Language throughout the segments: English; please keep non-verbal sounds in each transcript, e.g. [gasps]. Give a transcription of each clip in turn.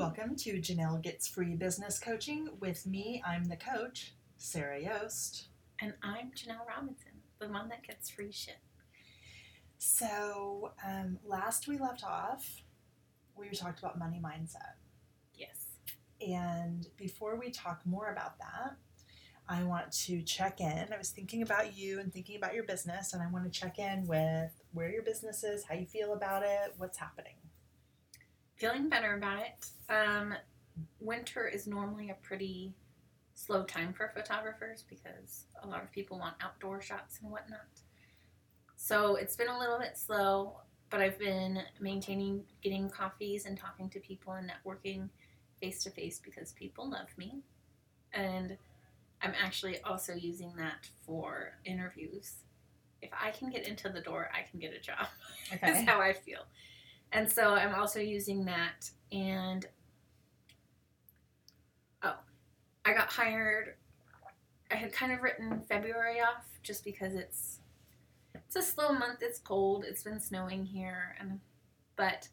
Welcome to Janelle Gets Free Business Coaching. With me, I'm the coach, Sarah Yost. And I'm Janelle Robinson, the one that gets free shit. So, um, last we left off, we talked about money mindset. Yes. And before we talk more about that, I want to check in. I was thinking about you and thinking about your business, and I want to check in with where your business is, how you feel about it, what's happening. Feeling better about it. Um, winter is normally a pretty slow time for photographers because a lot of people want outdoor shots and whatnot. So it's been a little bit slow, but I've been maintaining getting coffees and talking to people and networking face to face because people love me. And I'm actually also using that for interviews. If I can get into the door, I can get a job. [laughs] That's how I feel. And so I'm also using that. And oh, I got hired. I had kind of written February off just because it's it's a slow month. It's cold. It's been snowing here, and but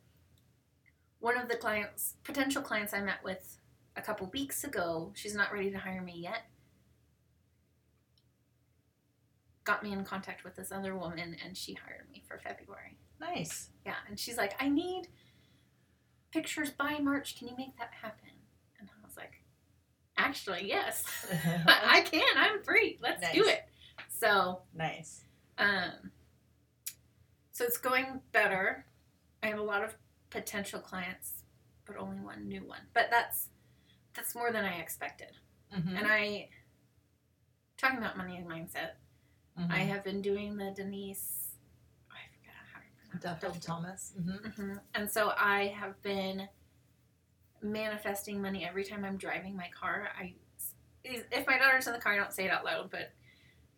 one of the clients, potential clients I met with a couple weeks ago, she's not ready to hire me yet. Got me in contact with this other woman, and she hired me for February. Nice. Yeah, and she's like, I need pictures by March. Can you make that happen? And I was like, actually, yes, [laughs] [laughs] I can. I'm free. Let's Nice. do it. So, nice. um, so it's going better. I have a lot of potential clients, but only one new one. But that's that's more than I expected. Mhm. And I talking about money and mindset. Mhm. I have been doing the Denise. I forgot how to pronounce it. Duffield Thomas. hmm hmm And so I have been manifesting money every time I'm driving my car. I, if my daughter's in the car, I don't say it out loud, but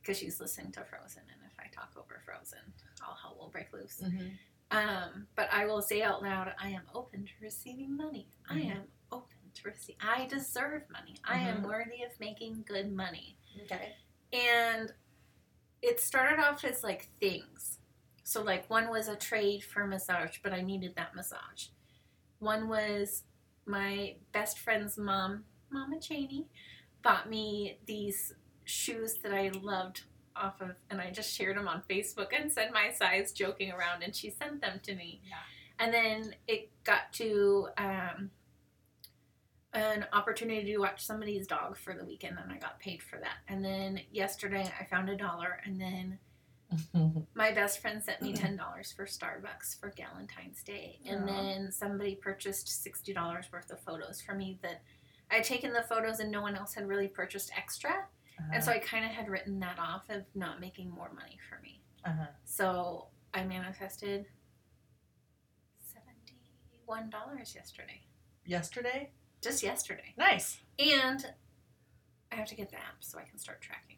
because she's listening to Frozen, and if I talk over Frozen, all hell will break loose. hmm Um, but I will say out loud, I am open to receiving money. I Mhm. am open to receive. I deserve money. I am Mhm. worthy of making good money. Okay. And it started off as like things. So like one was a trade for massage, but I needed that massage. One was my best friend's mom, Mama Cheney, bought me these shoes that I loved off of and I just shared them on Facebook and said my size joking around and she sent them to me. Yeah. And then it got to um, an opportunity to watch somebody's dog for the weekend and I got paid for that. And then yesterday I found a dollar and then Mm-hmm. my best friend sent me mm-hmm. ten dollars for Starbucks for Valentine's Day. And Aw. then somebody purchased sixty dollars worth of photos for me that I had taken the photos and no one else had really purchased extra. And so uh-huh. I kind of had written that off of not making more money for me. uh-huh. So I manifested seventy-one dollars yesterday, yesterday. just yesterday, Nice. and I have to get the app so I can start tracking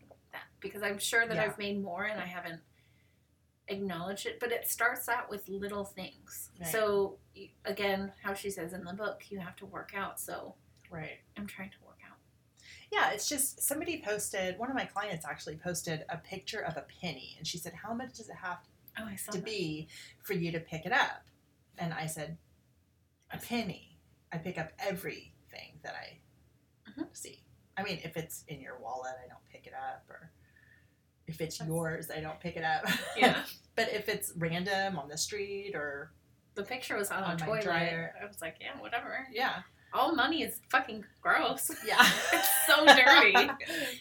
because I'm sure that Yeah. I've made more and I haven't acknowledged it. But it starts out with little things. Right. So again, how she says in the book, you have to work out. So Right. I'm trying to work out. Yeah, it's just somebody posted. One of my clients actually posted a picture of a penny, and she said, "How much does it have Oh, I saw to that. be for you to pick it up?" And I said, "A penny. I pick up everything that I Mhm. see. I mean, if it's in your wallet, I don't pick it up, or if it's yours, I don't pick it up. Yeah. [laughs] but if it's random on the street, or The picture was on, On a my toilet. dryer. I was like, yeah, whatever. yeah, All money is fucking gross. [laughs] yeah, [laughs] it's so dirty.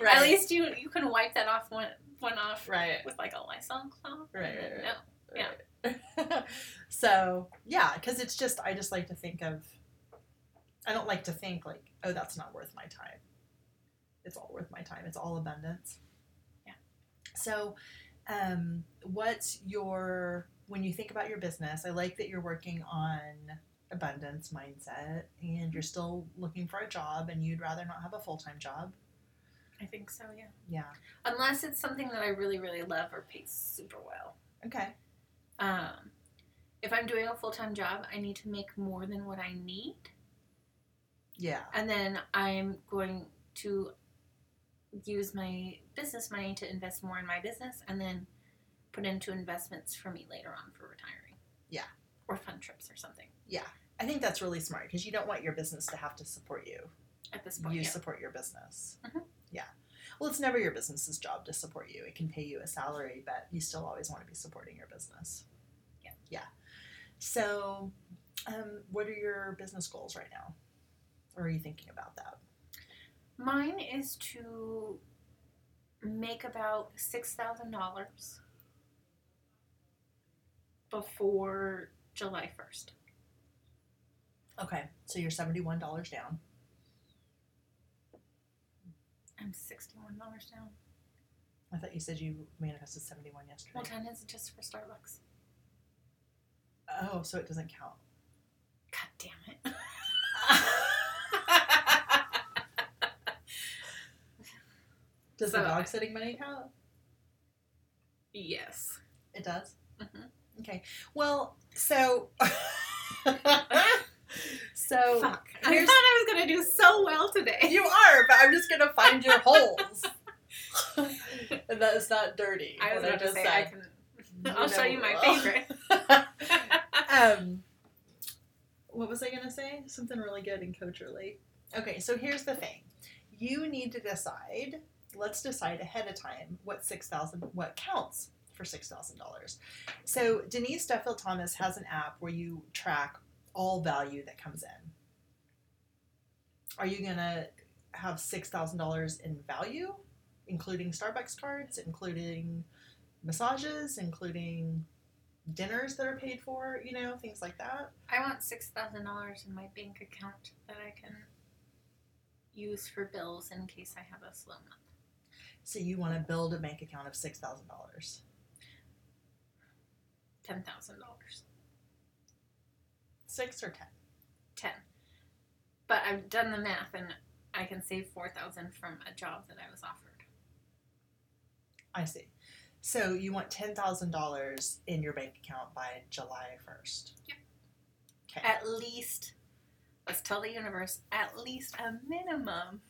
right, At least you you can wipe that off one one off right. with like a Lysol cloth. Right, right, right. No. Yeah. Yeah. so yeah, because it's just I just like to think of. I don't like to think like, oh, that's not worth my time. It's all worth my time. It's all abundance. So, um, what's your when you think about your business? I like that you're working on abundance mindset, and you're still looking for a job, and you'd rather not have a full time job. I think so, yeah. Yeah. Unless it's something that I really, really love or pays super well. Okay. Um, if I'm doing a full time job, I need to make more than what I need. Yeah. And then I'm going to use my business money to invest more in my business and then put into investments for me later on for retiring. Yeah. Or fun trips or something. Yeah. I think that's really smart because you don't want your business to have to support you. At this point, you yeah. support your business. Mhm. Yeah. Well, it's never your business's job to support you. It can pay you a salary, but you still always want to be supporting your business. Yeah. Yeah. So, um, what are your business goals right now? Or are you thinking about that? Mine is to make about six thousand dollars before July first. Okay. So you're $71 down. I'm sixty-one dollars down. I thought you said you manifested 71 yesterday. Well, ten is just for Starbucks. Oh, so it doesn't count. God damn it. Does So- the dog sitting money count? yes. It does. Mhm. Okay. Well, so [laughs] so Fuck. I thought I was gonna do so well today. you are, but I'm just gonna find your holes. and [laughs] that is not dirty. I was about to say. I can. I'll show you my favorite. [laughs] um, what was I gonna say? Something really good and coacherly. Okay, so here's the thing: you need to decide. Let's decide ahead of time what six thousand, what counts for six thousand dollars. So Denise Duffield Thomas has an app where you track all value that comes in. Are you gonna have six thousand dollars in value, including Starbucks cards, including massages, including dinners that are paid for, you know, things like that. I want six thousand dollars in my bank account that I can use for bills in case I have a slow month. So you want to build a bank account of six thousand dollars. Ten thousand dollars. Six or ten? Ten. But I've done the math and I can save four thousand from a job that I was offered. I see. So you want ten thousand dollars in your bank account by July first. Yep. Okay. At least let's tell the universe, at least a minimum.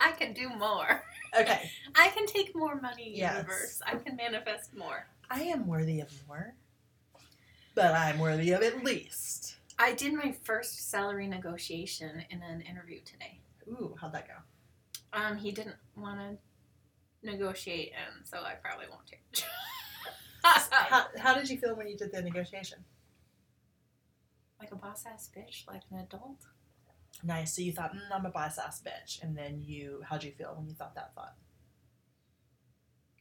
I can do more. Okay. [laughs] I can take more money, Yes. universe. I can manifest more. I am worthy of more, but I'm worthy of at least. I did my first salary negotiation in an interview today. Ooh, how'd that go? Um, he didn't want to negotiate, and so I probably won't change. [laughs] How, how did you feel when you did the negotiation? like a boss ass bitch, like an adult. Nice. So you thought, mm, I'm a boss ass bitch, and then you, how'd you feel when you thought that thought?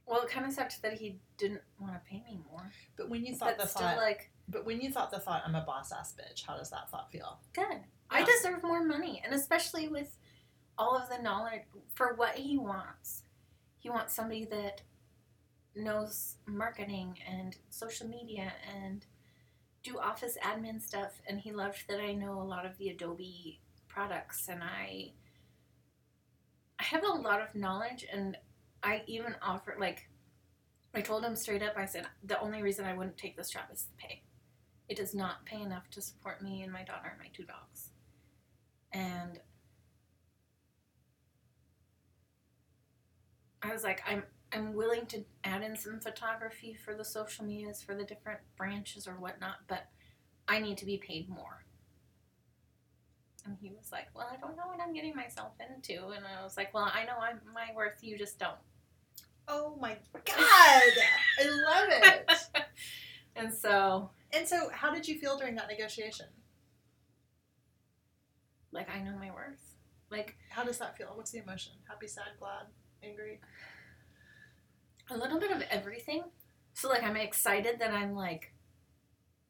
Well, it kind of sucked that he didn't want to pay me more. But when you thought the still, thought, like, but when you thought the thought, I'm a boss ass bitch, how does that thought feel? good. I deserve more money, and especially with all of the knowledge for what he wants. He wants somebody that knows marketing and social media and do office admin stuff and he loved that I know a lot of the Adobe products and I I have a lot of knowledge and I even offer like I told him straight up I said the only reason I wouldn't take this job is the pay. It does not pay enough to support me and my daughter and my two dogs. And I was like, I'm I'm willing to add in some photography for the social medias for the different branches or whatnot, but I need to be paid more. And he was like, Well, I don't know what I'm getting myself into. And I was like, Well, I know I'm my worth, you just don't. Oh my god, I love it. [laughs] And so, And so, how did you feel during that negotiation? like, I know my worth. Like, How does that feel? What's the emotion? Happy, sad, glad, angry? a little bit of everything. So, like, I'm excited that I'm like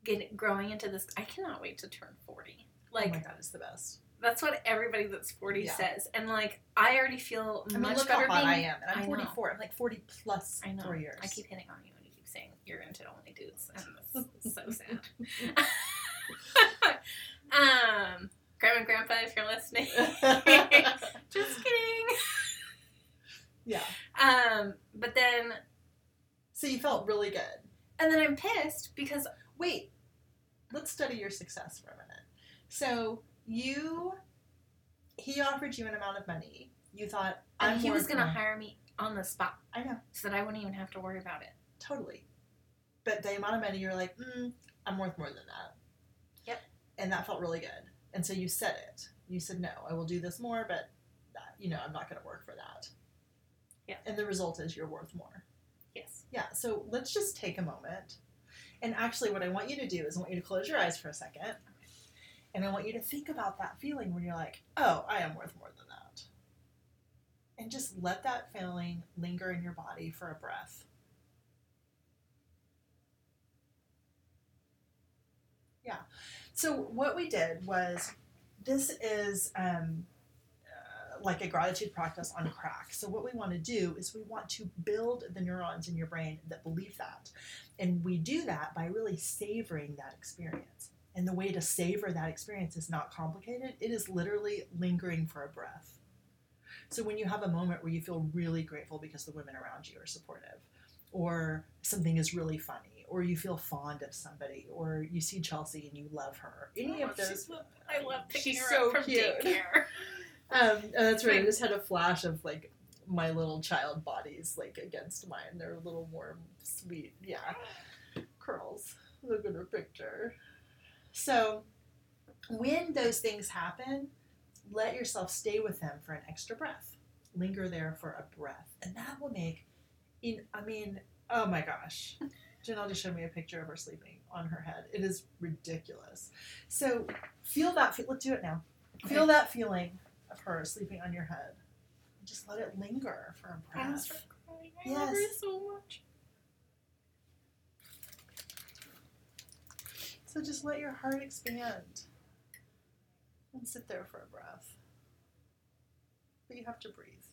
getting growing into this. I cannot wait to turn 40. Like, oh my god, it's the best. That's what everybody that's 40 Yeah. says. And like, I already feel I mean, much look better how hot being. I am, and I'm 44. I'm like 40 plus I know. four years. I keep hitting on you and you keep saying you're into only dudes. And that's [laughs] so sad. [laughs] um, Grandma and Grandpa, if you're listening. [laughs] Just kidding. yeah. Um, but then, So you felt really good. and then I'm pissed because Wait, let's study your success for a minute. So you, he offered you an amount of money. You thought and he was going to hire me on the spot I know, so that I wouldn't even have to worry about it. totally. But the amount of money, you're like, mm, I'm worth more than that. Yep. and that felt really good. And so you said it. You said, no, I will do this more, but that, you know, I'm not going to work for that. Yeah. And the result is you're worth more. Yes. Yeah. So let's just take a moment. And actually, what I want you to do is I want you to close your eyes for a second. And I want you to think about that feeling when you're like, oh, I am worth more than that. And just let that feeling linger in your body for a breath. Yeah. So what we did was this is um, uh, like a gratitude practice on crack. So what we want to do is we want to build the neurons in your brain that believe that. And we do that by really savoring that experience. And the way to savor that experience is not complicated. It is literally lingering for a breath. So when you have a moment where you feel really grateful because the women around you are supportive, or something is really funny, or you feel fond of somebody, or you see Chelsea and you love her, any Oh, of those. I love picking She's her so up from cute. daycare. [laughs] [laughs] Um, and that's right. I just had a flash of like my little child bodies like against mine. They're a little warm, sweet. Yeah, curls. Look at her picture. So when those things happen, let yourself stay with them for an extra breath. Linger there for a breath, and that will make. In I mean, oh my gosh. [laughs] Janelle just showed me a picture of her sleeping on her head. It is ridiculous. So feel that. feel Let's do it now. Feel that feeling of her sleeping on your head. Just let it linger for a breath. crying. I love her Yes. so much. So just let your heart expand and sit there for a breath. But you have to breathe.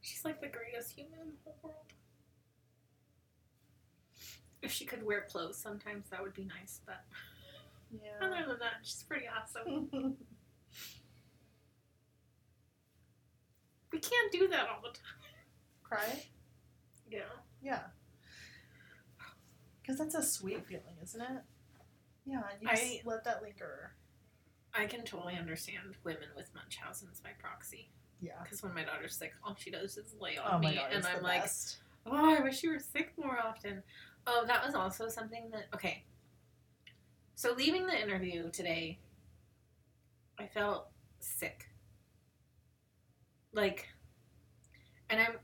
She's like the greatest human in the whole world. If she could wear clothes sometimes, that would be nice, but Yeah. other than that, she's pretty awesome. [laughs] We can't do that all the time. Cry? Yeah. Yeah. Because that's a sweet feeling, isn't it? Yeah, and you I- just let that linger. I can totally understand women with Munchausen's by proxy. Yeah. Because when my daughter's sick, all she does is lay on Oh me, god, and I'm like, best. oh, I wish you were sick more often. Oh, that was also something that okay. So leaving the interview today, I felt sick. Like, and I'm,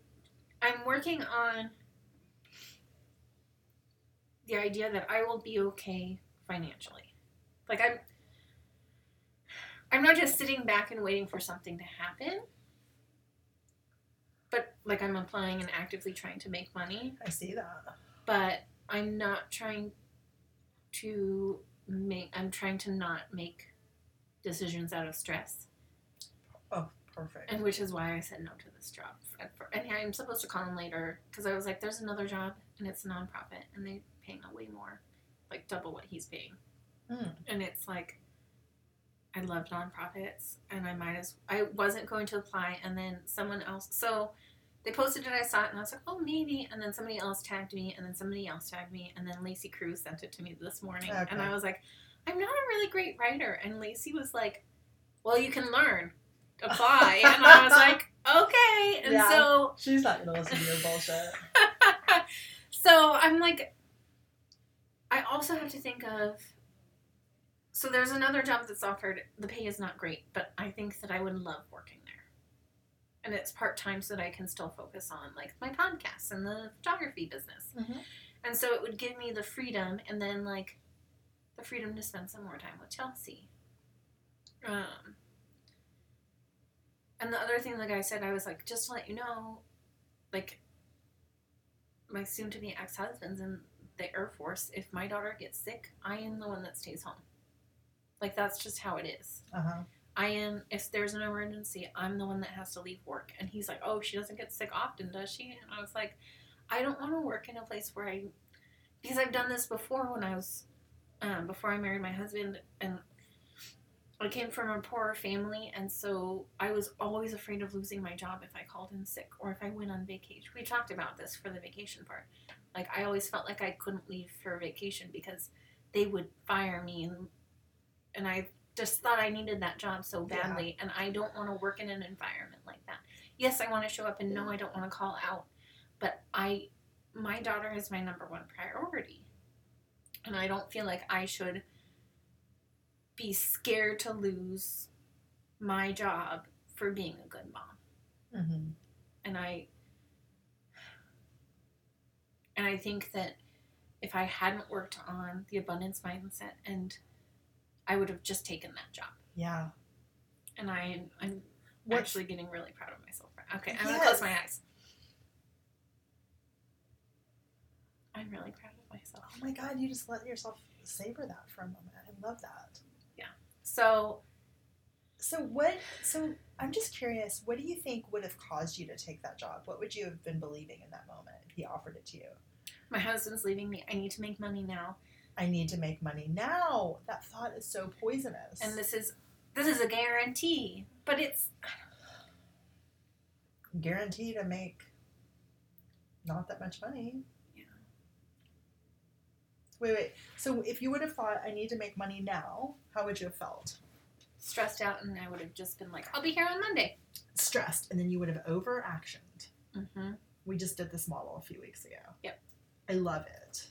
I'm working on the idea that I will be okay financially. Like I'm, I'm not just sitting back and waiting for something to happen but like I'm applying and actively trying to make money, I see that. but I'm not trying to make I'm trying to not make decisions out of stress. Oh, perfect. And which is why I said no to this job. And I'm supposed to call him later because I was like, there's another job and it's a nonprofit and they paying a way more, like double what he's paying. Mm. And it's like, I love nonprofits and I might as I wasn't going to apply and then someone else. So they posted it, I saw it and I was like, oh, maybe. And then somebody else tagged me and then somebody else tagged me and then Lacey Cruz sent it to me this morning. And I was like, I'm not a really great writer. And Lacey was like, well, you can learn apply. [laughs] and I was like, okay. And Yeah. so She's not gonna listen to your bullshit. [laughs] so I'm like, I also have to think of. So there's another job that's offered. The pay is not great, but I think that I would love working there. And it's part time so that I can still focus on like my podcasts and the photography business. Mhm. And so it would give me the freedom and then like the freedom to spend some more time with Chelsea. Um, and the other thing the guy said, I was like, just to let you know, like my soon to be ex husband's in the Air Force. If my daughter gets sick, I am the one that stays home. Like that's just how it is. Uh huh. I am if there's an emergency, I'm the one that has to leave work. And he's like, Oh, she doesn't get sick often, does she? And I was like, I don't want to work in a place where I because I've done this before when I was um, before I married my husband and I came from a poorer family and so I was always afraid of losing my job if I called in sick or if I went on vacation. We talked about this for the vacation part. Like I always felt like I couldn't leave for vacation because they would fire me and and I just thought I needed that job so Yeah. badly and I don't want to work in an environment like that. Yes, I want to show up and no I don't want to call out, but I my daughter is my number one priority. And I don't feel like I should be scared to lose my job for being a good mom. Mm-hmm. And I and I think that if I hadn't worked on the abundance mindset and I would have just taken that job. Yeah. And I I'm What- actually getting really proud of myself. Okay, I'm Yes. gonna close my eyes. I'm really proud of myself. Oh my God! You just let yourself savor that for a moment. I love that. So So what? So I'm just curious. What do you think would have caused you to take that job? What would you have been believing in that moment if he offered it to you? my husband's leaving me. I need to make money now. I need to make money now. That thought is so poisonous. And this is this is a guarantee. But it's guarantee to make not that much money. Wait, wait. So if you would have thought I need to make money now, how would you have felt? stressed out and I would have just been like, I'll be here on Monday. Stressed, and then you would have over actioned. Mm-hmm. We just did this model a few weeks ago. Yep. I love it.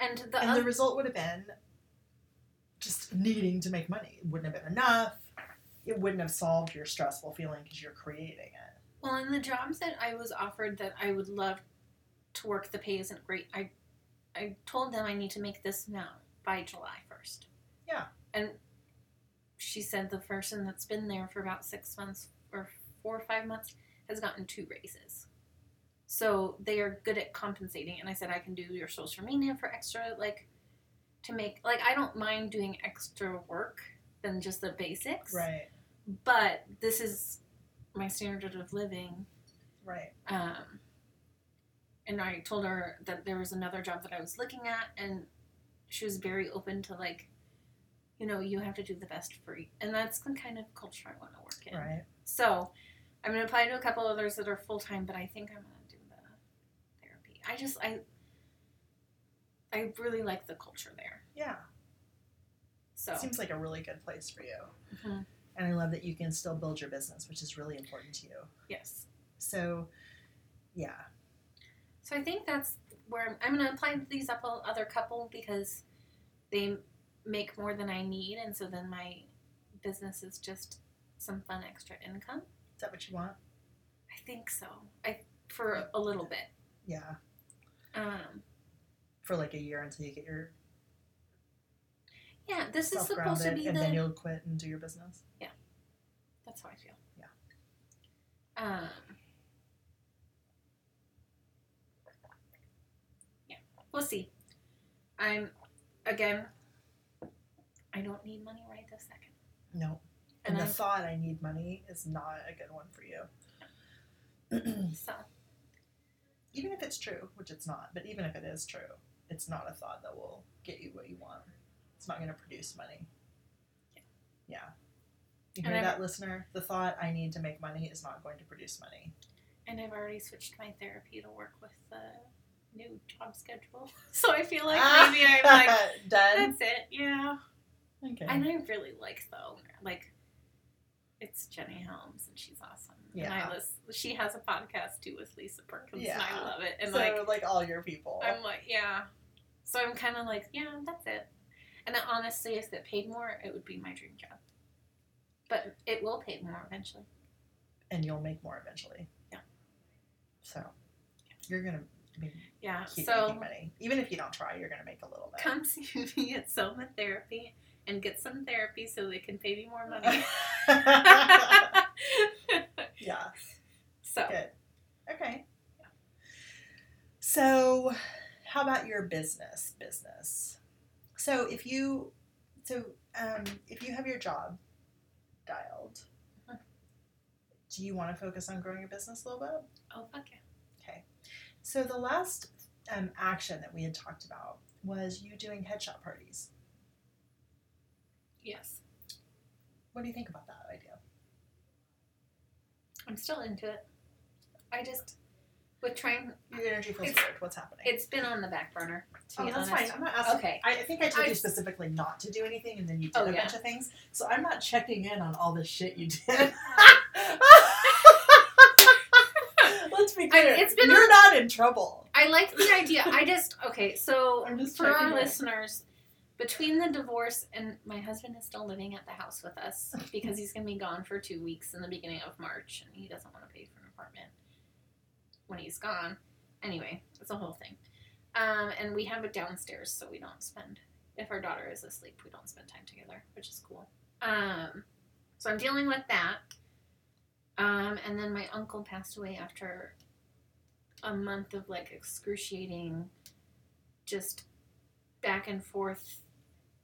And the, and the result would have been just needing to make money. It wouldn't have been enough. It wouldn't have solved your stressful feeling because you're creating it. well, in the jobs that I was offered that I would love to work, the pay isn't great. I I told them I need to make this now by July first. Yeah. And she said the person that's been there for about six months or four or five months has gotten two raises. So they are good at compensating. And I said I can do your social media for extra, like to make like I don't mind doing extra work than just the basics. Right. But this is my standard of living. Right. Um, and I told her that there was another job that I was looking at, and she was very open to like, you know, you have to do the best for you, and that's the kind of culture I want to work in. Right. So, I'm gonna apply to a couple others that are full time, but I think I'm gonna do the therapy. I just I I really like the culture there. Yeah. So Seems like a really good place for you. Mhm. And I love that you can still build your business, which is really important to you. yes. So, yeah. So I think that's where I'm, I'm going to apply these couple, other couple because they make more than I need, and so then my business is just some fun extra income. Is that what you want? I think so. I for a little bit. Yeah. Um, For like a year until you get your yeah, this is supposed to be and the. then you'll quit and do your business. Yeah, that's how I feel. Yeah. Um. Yeah, we'll see. I'm again. I don't need money right this second. No. And And the I'm- thought I need money is not a good one for you. [clears throat] So even if it's true, which it's not, but even if it is true, it's not a thought that will get you what you want. It's not going to produce money. Yeah. Yeah. You hear that, listener? The thought I need to make money is not going to produce money. And I've already switched my therapy to work with the new job schedule. [laughs] So I feel like ah, maybe I'm like, [laughs] done. that's it, yeah. Okay. And I really like the owner. Like, it's Jenny Helms, and she's awesome. And Yeah. I listen, she has a podcast too with Lisa Perkins, and Yeah. I love it. And so like, like, all your people. I'm like, yeah. So I'm kind of like, yeah, that's it. And then honestly, if it paid more, it would be my dream job. But it will pay more eventually. and you'll make more eventually. Yeah. So you're gonna Yeah. so money, even if you don't try. You're gonna make a little bit. come [laughs] see me at Soma Therapy and get some therapy so they can pay me more money. [laughs] [laughs] yeah. so Good. Okay. So, how about your business? Business. So, if you, so um, if you have your job dialed, Mhm. do you want to focus on growing your business a little bit? oh fuck yeah. So the last um, action that we had talked about was you doing headshot parties. Yes. What do you think about that idea? I'm still into it. I just with trying Your energy feels weird. What's happening? it's been on the back burner to Oh, be that's honest. fine. I'm not asking. Okay. I I think I told I- you specifically not to do anything, and then you did Oh, a yeah. bunch of things. So I'm not checking in on all the shit you did. [laughs] [laughs] Be clear. it's been You're on- not in trouble. I like the idea. I just okay. So [laughs] just for our it. listeners, between the divorce and my husband is still living at the house with us because he's gonna be gone for two weeks in the beginning of March, and he doesn't want to pay for an apartment when he's gone. Anyway, it's a whole thing. Um, and we have it downstairs, so we don't spend. If our daughter is asleep, we don't spend time together, which is cool. Um, so I'm dealing with that. Um, and then my uncle passed away after a month of like excruciating, just back and forth,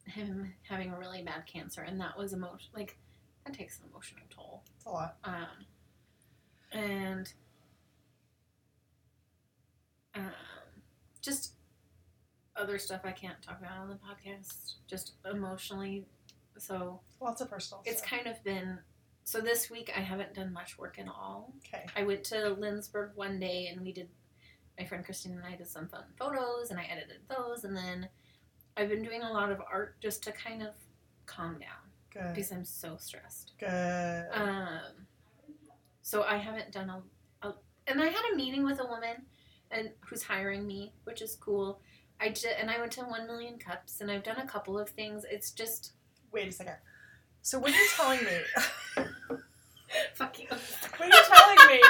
him having a really bad cancer, and that was emotion like that takes an emotional toll. It's a lot. Um, and um, just other stuff I can't talk about on the podcast, just emotionally. So Lots of personal it's stuff. kind of been. So this week I haven't done much work at all. Okay. I went to Lindsborg one day and we did. My friend Christine and I did some fun photos and I edited those, and then I've been doing a lot of art just to kind of calm down Good. because I'm so stressed. Good. Um, so I haven't done a, a, and I had a meeting with a woman, and who's hiring me, which is cool. I did, and I went to One Million Cups, and I've done a couple of things. It's just Wait a second. So what you're telling me, fuck you. what you're telling me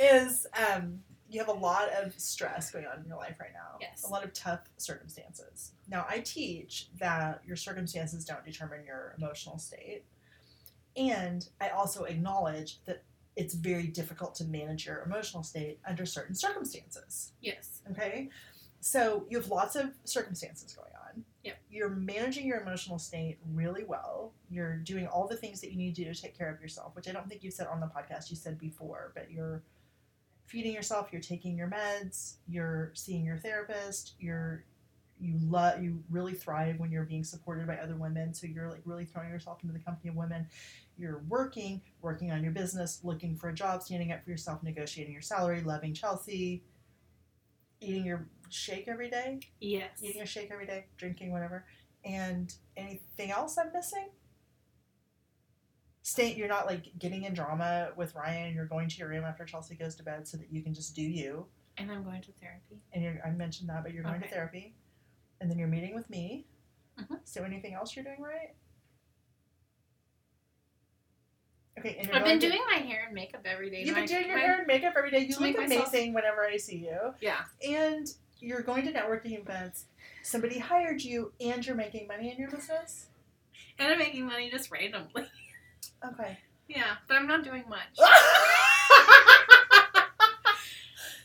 is um, you have a lot of stress going on in your life right now. Yes. A lot of tough circumstances. Now, I teach that your circumstances don't determine your emotional state. And I also acknowledge that it's very difficult to manage your emotional state under certain circumstances. Yes. Okay? So you have lots of circumstances going on. Yep. You're managing your emotional state really well. You're doing all the things that you need to do to take care of yourself, which I don't think you've said on the podcast. You said before, but you're feeding yourself, you're taking your meds, you're seeing your therapist, you're you love you really thrive when you're being supported by other women so you're like really throwing yourself into the company of women you're working working on your business looking for a job standing up for yourself negotiating your salary loving chelsea eating your shake every day? Yes. eating your shake every day drinking whatever. And anything else i'm missing? Stay you're not like getting in drama with ryan you're going to your room after chelsea goes to bed so that you can just do you. And I'm going to therapy. and you're, i mentioned that but you're going to therapy. And then you're meeting with me. Mhm. so anything else you're doing right okay and I've been doing my hair and makeup every day. you've been doing your my- hair and makeup every day you look make myself- amazing whenever i see you Yeah. and you're going to networking events somebody hired you and you're making money in your business And I'm making money just randomly. [laughs] okay Yeah, but I'm not doing much. [laughs]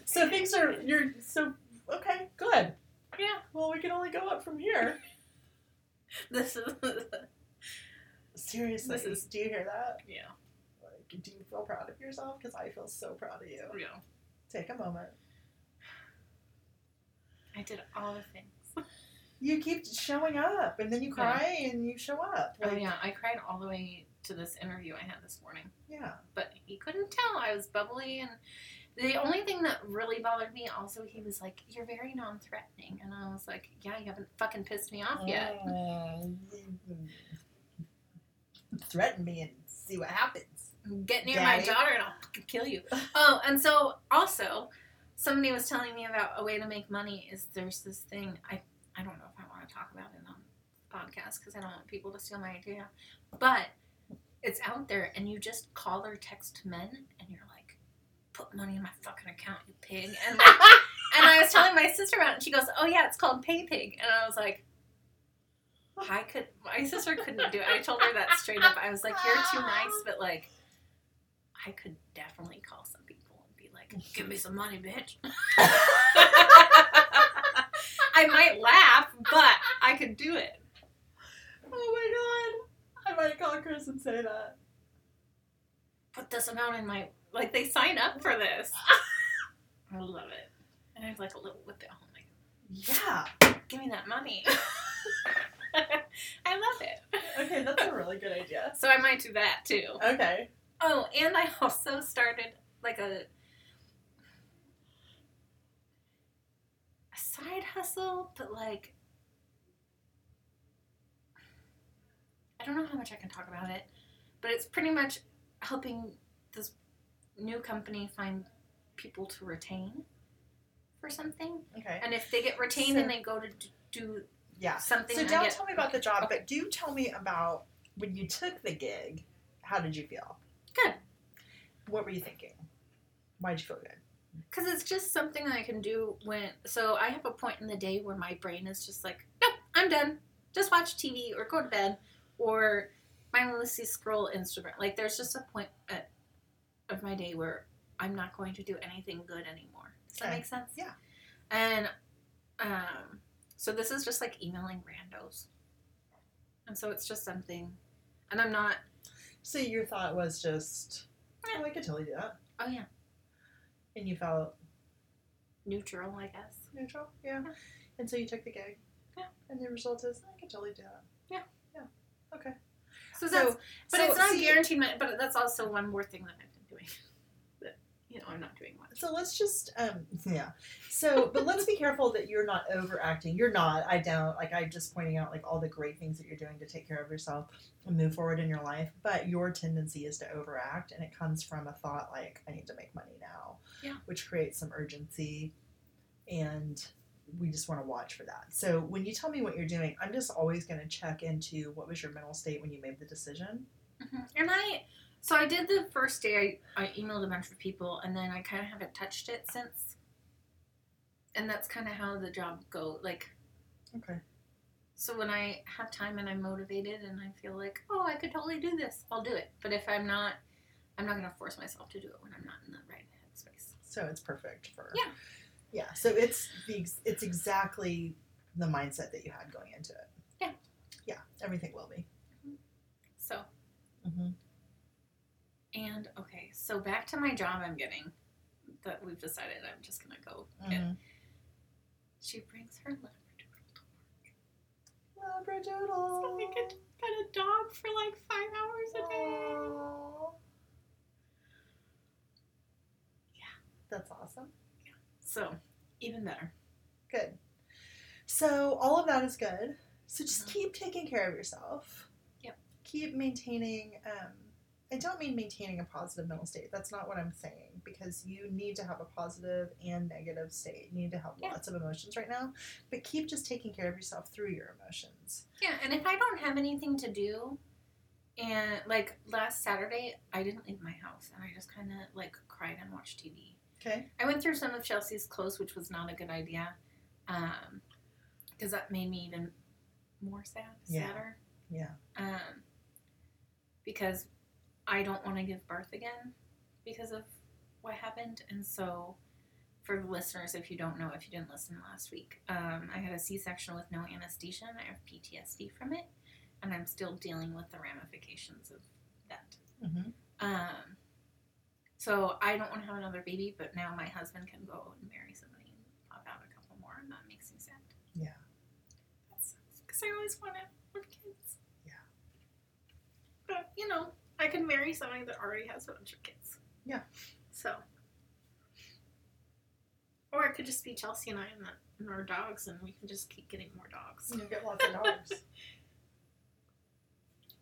so things are you're so okay good Yeah. well we can only go up from here This is [laughs] seriously This is- do you hear that yeah. Like, do you feel proud of yourself because i feel so proud of you Yeah. take a moment I did all the things. you keep showing up and then you cry and you show up Oh yeah, I cried all the way to this interview I had this morning, yeah but he couldn't tell I was bubbly and. The only thing that really bothered me, also, he was like, "You're very non-threatening," and I was like, "Yeah, you haven't fucking pissed me off yet." Mm. threaten me and see what happens Get near my daughter and I'll kill you. oh, and so also, somebody was telling me about a way to make money. Is there's this thing I I don't know if I want to talk about it on the podcast because I don't want people to steal my idea, but it's out there, and you just call or text men, and you're like, "Put money in my fucking account, you pig," and like, [laughs] and I was telling my sister about it, and she goes, "Oh yeah, it's called PayPig," and I was like. I could. My sister couldn't do it. I told her that straight up. I was like, "You're too nice," but like, I could definitely call some people and be like, mm-hmm. "Give me some money, bitch." [laughs] I might laugh, but I could do it. oh my god i might call chris and say that Put this amount in my like. They sign up for this. [laughs] I love it. And I have like a little whip at home, like, yeah "Give me that money." [laughs] I love it. okay that's a really good idea So I might do that too. okay Oh, and I also started like a a side hustle, but like I don't know how much I can talk about it, but it's pretty much helping this new company find people to retain for something, Okay. and if they get retained So- and they go to do Yeah. something, So don't get- tell me about the job, but do tell me about when you took the gig. How did you feel? Good. What were you thinking? Why did you feel good? Because it's just something I can do when. So I have a point in the day where my brain is just like, nope, I'm done. Just watch TV or go to bed or mindlessly scroll Instagram. Like there's just a point at, of my day where I'm not going to do anything good anymore. Does that Okay. make sense? Yeah. And um, so this is just like emailing randos. And so it's just something. And I'm not, So your thought was just, oh, I could totally do that, oh yeah, and you felt neutral, I guess. neutral, yeah. Yeah. And so you took the gig. Yeah. And the result is, I could totally do that. Yeah. Yeah. Okay. So So, that's But so it's not see- guaranteed. But that's also one more thing that I've been doing. That you know, I'm not doing much. So let's just um [laughs] yeah. So but let's be careful that you're not overacting. You're not. I don't. Like I'm just pointing out like all the great things that you're doing to take care of yourself and move forward in your life. But your tendency is to overact and it comes from a thought like I need to make money now. Yeah. Which creates some urgency and we just want to watch for that. So when you tell me what you're doing, I'm just always going to check into what was your mental state when you made the decision. Mhm. And I, so I did the first day. I, I emailed a bunch of people, and then I kind of haven't touched it since. And that's kind of how the job go. Like, Okay. so when I have time and I'm motivated and I feel like, oh, I could totally do this, I'll do it. But if I'm not, I'm not gonna force myself to do it when I'm not in the right headspace. So it's perfect for Yeah. yeah. So it's the it's exactly the mindset that you had going into it. Yeah. Yeah. Everything will be. So Mm-hmm. And okay, so back to my job I'm getting that we've decided I'm just gonna go get. Mm-hmm. She brings her labradoodle to work. Labradoodle. So I get to pet a dog for like five hours a day. Aw. That's awesome. Yeah. So even better. Good. So all of that is good. So just Mhm. keep taking care of yourself. Yep. Keep maintaining. Um, I don't mean maintaining a positive mental state. That's not what I'm saying because you need to have a positive and negative state. You need to have Yeah. lots of emotions right now, but keep just taking care of yourself through your emotions. Yeah, and if I don't have anything to do, and like last Saturday, I didn't leave my house and I just kind of like cried and watched TV. Okay. I went through some of Chelsea's clothes, which was not a good idea, because that made me even more sad, Yeah. sadder. Yeah. Um, because I don't want to give birth again because of what happened, and so for the listeners, if you don't know, if you didn't listen last week, um, I had a C-section with no anesthesia, and I have PTSD from it, and I'm still dealing with the ramifications of that. Mm-hmm. Um, so I don't want to have another baby, but now my husband can go and marry somebody and pop out a couple more, and that makes me sad. Yeah. That sucks because I always want to have kids. Yeah. But you know, I can marry somebody that already has a bunch of kids. Yeah. So. Or it could just be Chelsea and I and, the, and our dogs, and we can just keep getting more dogs. You'll get lots of dogs. [laughs]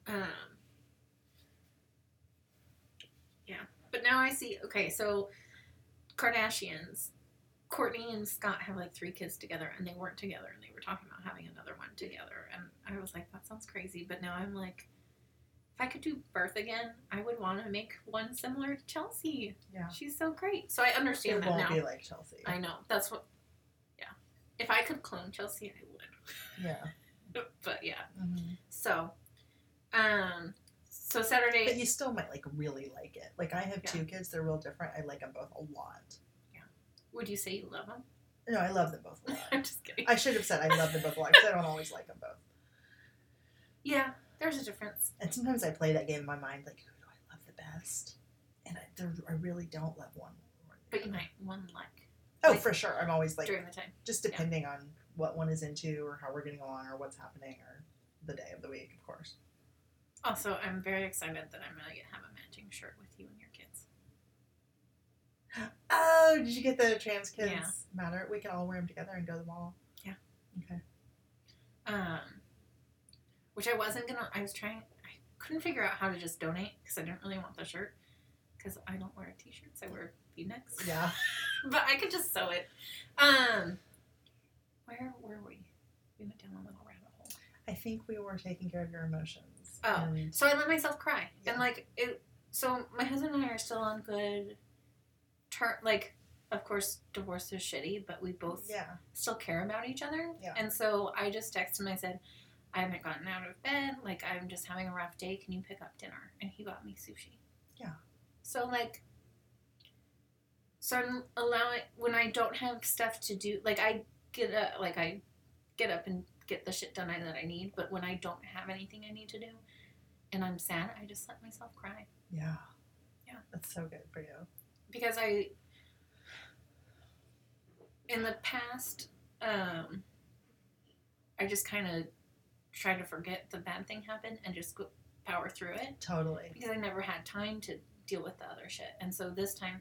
Um, yeah, but now I see. Okay, so Kardashians, Kourtney and Scott have like three kids together, and they weren't together, and they were talking about having another one together, and I was like, that sounds crazy. But now I'm like, if I could do birth again, I would want to make one similar to Chelsea. Yeah. She's so great. So I understand It that won't now. be like Chelsea. I know that's what. Yeah, if I could clone Chelsea, I would. Yeah. [laughs] but yeah, Mm-hmm. so, um, so Saturday. But you still might like really like it. Like I have Yeah. two kids; they're real different. I like them both a lot. Yeah. Would you say you love them? No, I love them both a [laughs] lot. I'm just kidding. I should have said I love them both a lot because I don't always like them both. [laughs] yeah, there's a difference. And sometimes I play that game in my mind, like who do I love the best? And I, there, I really don't love one. But you might one like Oh, like, for sure. I'm always like during the time. just depending on what one is into or how we're getting along or what's happening or the day of the week, of course. Also, I'm very excited that I'm gonna have a matching shirt with you and your kids. [gasps] Oh, did you get the trans kids Yeah. matter? We can all wear them together and go to the mall. Yeah. Okay. Um, which I wasn't gonna. I was trying. I couldn't figure out how to just donate because I didn't really want the shirt because I don't wear t-shirts. I wear V-necks. Yeah. [laughs] but I could just sew it. Um, where were we? We went down a little rabbit hole. I think we were taking care of your emotions. Oh. and- So I let myself cry, Yeah. and like it. So my husband and I are still on good turn. Like, of course, divorce is shitty, but we both yeah. still care about each other. Yeah. And so I just texted him. I said, I haven't gotten out of bed. Like, I'm just having a rough day. Can you pick up dinner? And he got me sushi. Yeah. So, like, so I'm allowing, when I don't have stuff to do, like, I get up, like, I get up and get the shit done I- that I need. But when I don't have anything I need to do and I'm sad, I just let myself cry. Yeah. Yeah. That's so good for you. because I in the past um I just kind of try to forget the bad thing happened and just go power through it Totally. because I never had time to deal with the other shit. And so this time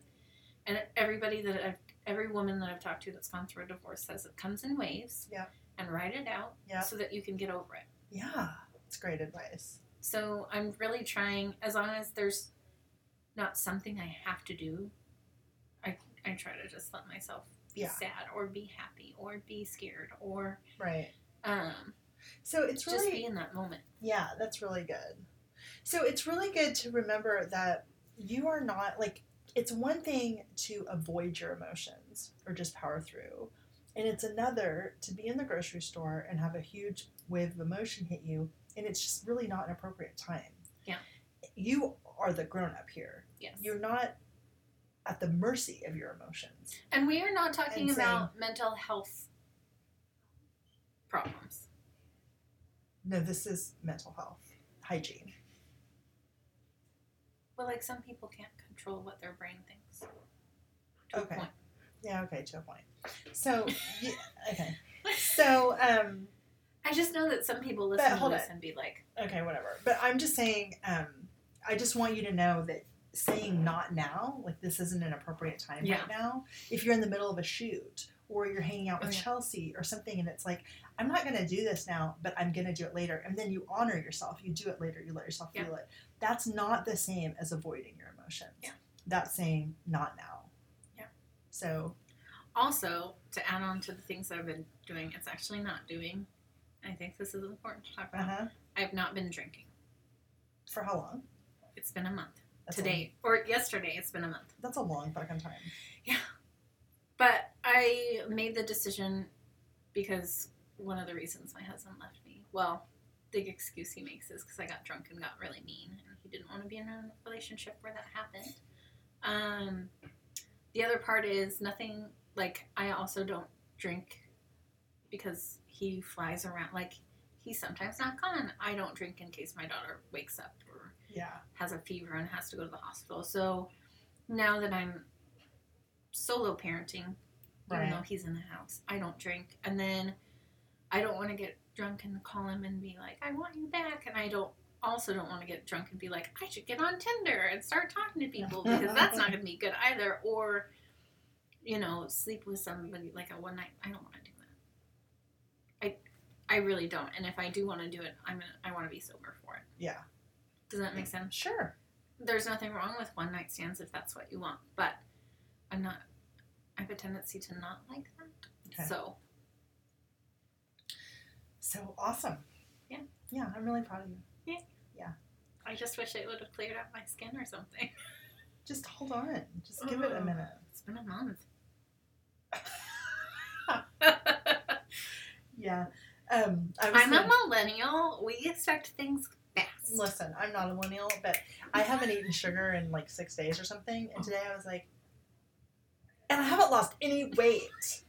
and everybody that I've every woman that I've talked to that's gone through a divorce says it comes in waves. Yeah. And write it out Yeah. so that you can get over it. Yeah. It's great advice. So I'm really trying, as long as there's not something I have to do, I, I try to just let myself be Yeah. sad or be happy or be scared or Right. um, So it's really just be in that moment. Yeah, that's really good. So it's really good to remember that you are not like it's one thing to avoid your emotions or just power through. And it's another to be in the grocery store and have a huge wave of emotion hit you and it's just really not an appropriate time. Yeah. You are the grown up here. Yes. You're not at the mercy of your emotions. and we are not talking And about mental health problems. No, this is mental health, hygiene. Well, like some people can't control what their brain thinks. To Okay. a point. Yeah, okay, to a point. So, yeah, [laughs] okay. So, um, I just know that some people listen to this it. and be like, Okay, whatever. But I'm just saying, um, I just want you to know that saying not now, like this isn't an appropriate time Yeah. right now. If you're in the middle of a shoot or you're hanging out with Oh, yeah. Chelsea or something and it's like, I'm not going to do this now, but I'm going to do it later. And then you honor yourself. You do it later. You let yourself Yeah. feel it. That's not the same as avoiding your emotions. Yeah. That's saying not now. Yeah. So, also to add on to the things that I've been doing, it's actually not doing. I think this is important to talk about. huh. I have not been drinking. For how long? It's been a month. That's Today or yesterday, it's been a month. That's a long fucking time. But I made the decision because one of the reasons my husband left me, well, the excuse he makes is because I got drunk and got really mean, and he didn't want to be in a relationship where that happened. Um, the other part is nothing like I also don't drink because he flies around. Like he's sometimes not gone. I don't drink in case my daughter wakes up or Yeah. has a fever and has to go to the hospital. So now that I'm solo parenting, even Right. though he's in the house, I don't drink. And then I don't want to get drunk and call him and be like, I want you back. And I don't also don't want to get drunk and be like, I should get on Tinder and start talking to people [laughs] because that's not going to be good either. Or, you know, sleep with somebody like a one night. I don't want to do that. I, I really don't. And if I do want to do it, I'm gonna, I want to be sober for it. Yeah. Does that make sense? Sure. there's nothing wrong with one night stands if that's what you want, but I'm not. I have a tendency to not like that. Okay. So So awesome. Yeah. Yeah, I'm really proud of you. Yeah. Yeah. I just wish it would have cleared out my skin or something. [laughs] Just hold on. Just give it a minute. It's been a month. [laughs] [laughs] Yeah. Um, I was I'm a millennial. We expect things fast. listen. I'm not a millennial, but I haven't eaten sugar in like six days or something, and today I was like, and I haven't lost any weight.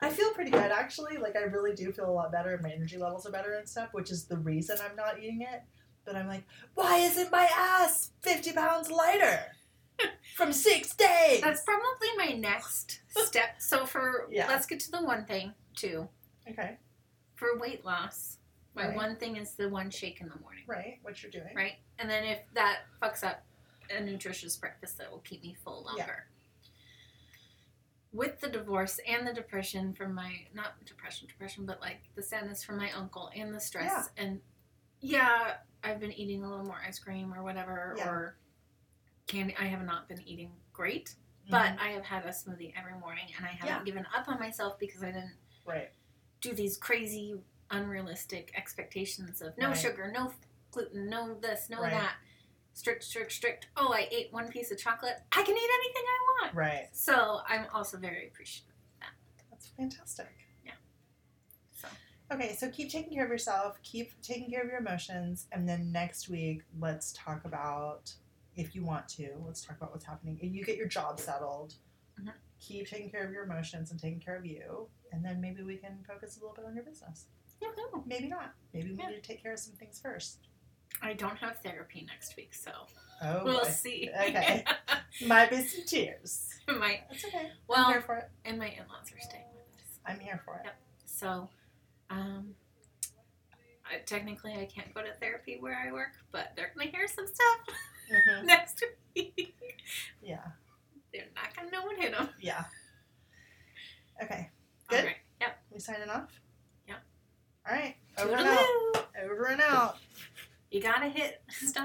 I feel pretty good actually. Like I really do feel a lot better, and my energy levels are better and stuff, which is the reason I'm not eating it. But I'm like, why isn't my ass 50 pounds lighter [laughs] from six days? That's probably my next step. So for Yeah. let's get to the one thing too. okay, For weight loss, my Right. one thing is the one shake in the morning. right. What you're doing? right? And then if that fucks up a nutritious breakfast that will keep me full Yeah. With the divorce and the depression from my not depression, depression, but like the sadness from my uncle and the stress and yeah, I've been eating a little more ice cream or whatever Yeah. or candy. I have not been eating great, but Mhm. I have had a smoothie every morning, and I haven't Yeah. given up on myself because I didn't right. do these crazy, unrealistic expectations of no Right. sugar, no gluten, no this, no Right. that. Strict, strict, strict. Oh, I ate one piece of chocolate. I can eat anything I want. Right. So I'm also very appreciative of that. That's fantastic. Yeah. So Okay, so keep taking care of yourself, keep taking care of your emotions, and then next week let's talk about if you want to, let's talk about what's happening. If you get your job settled, Mhm. keep taking care of your emotions and taking care of you, and then maybe we can focus a little bit on your business. Woohoo. Maybe not. Maybe we Yeah. need to take care of some things first. I don't have therapy next week, so Oh, we'll boy. see. Okay. [laughs] Might be some tears. my That's okay. I'm well, here for it. and my in-laws are staying with us, I'm here for it. Yep. so um, I, technically I can't go to therapy where I work, but they're gonna hear some stuff Mhm. [laughs] next week. Yeah. they're not gonna know what hit them. Yeah. Okay. Good. Right. Yep. We signing off? Yep. All right. Over and out. Over and out. You gotta hit stop.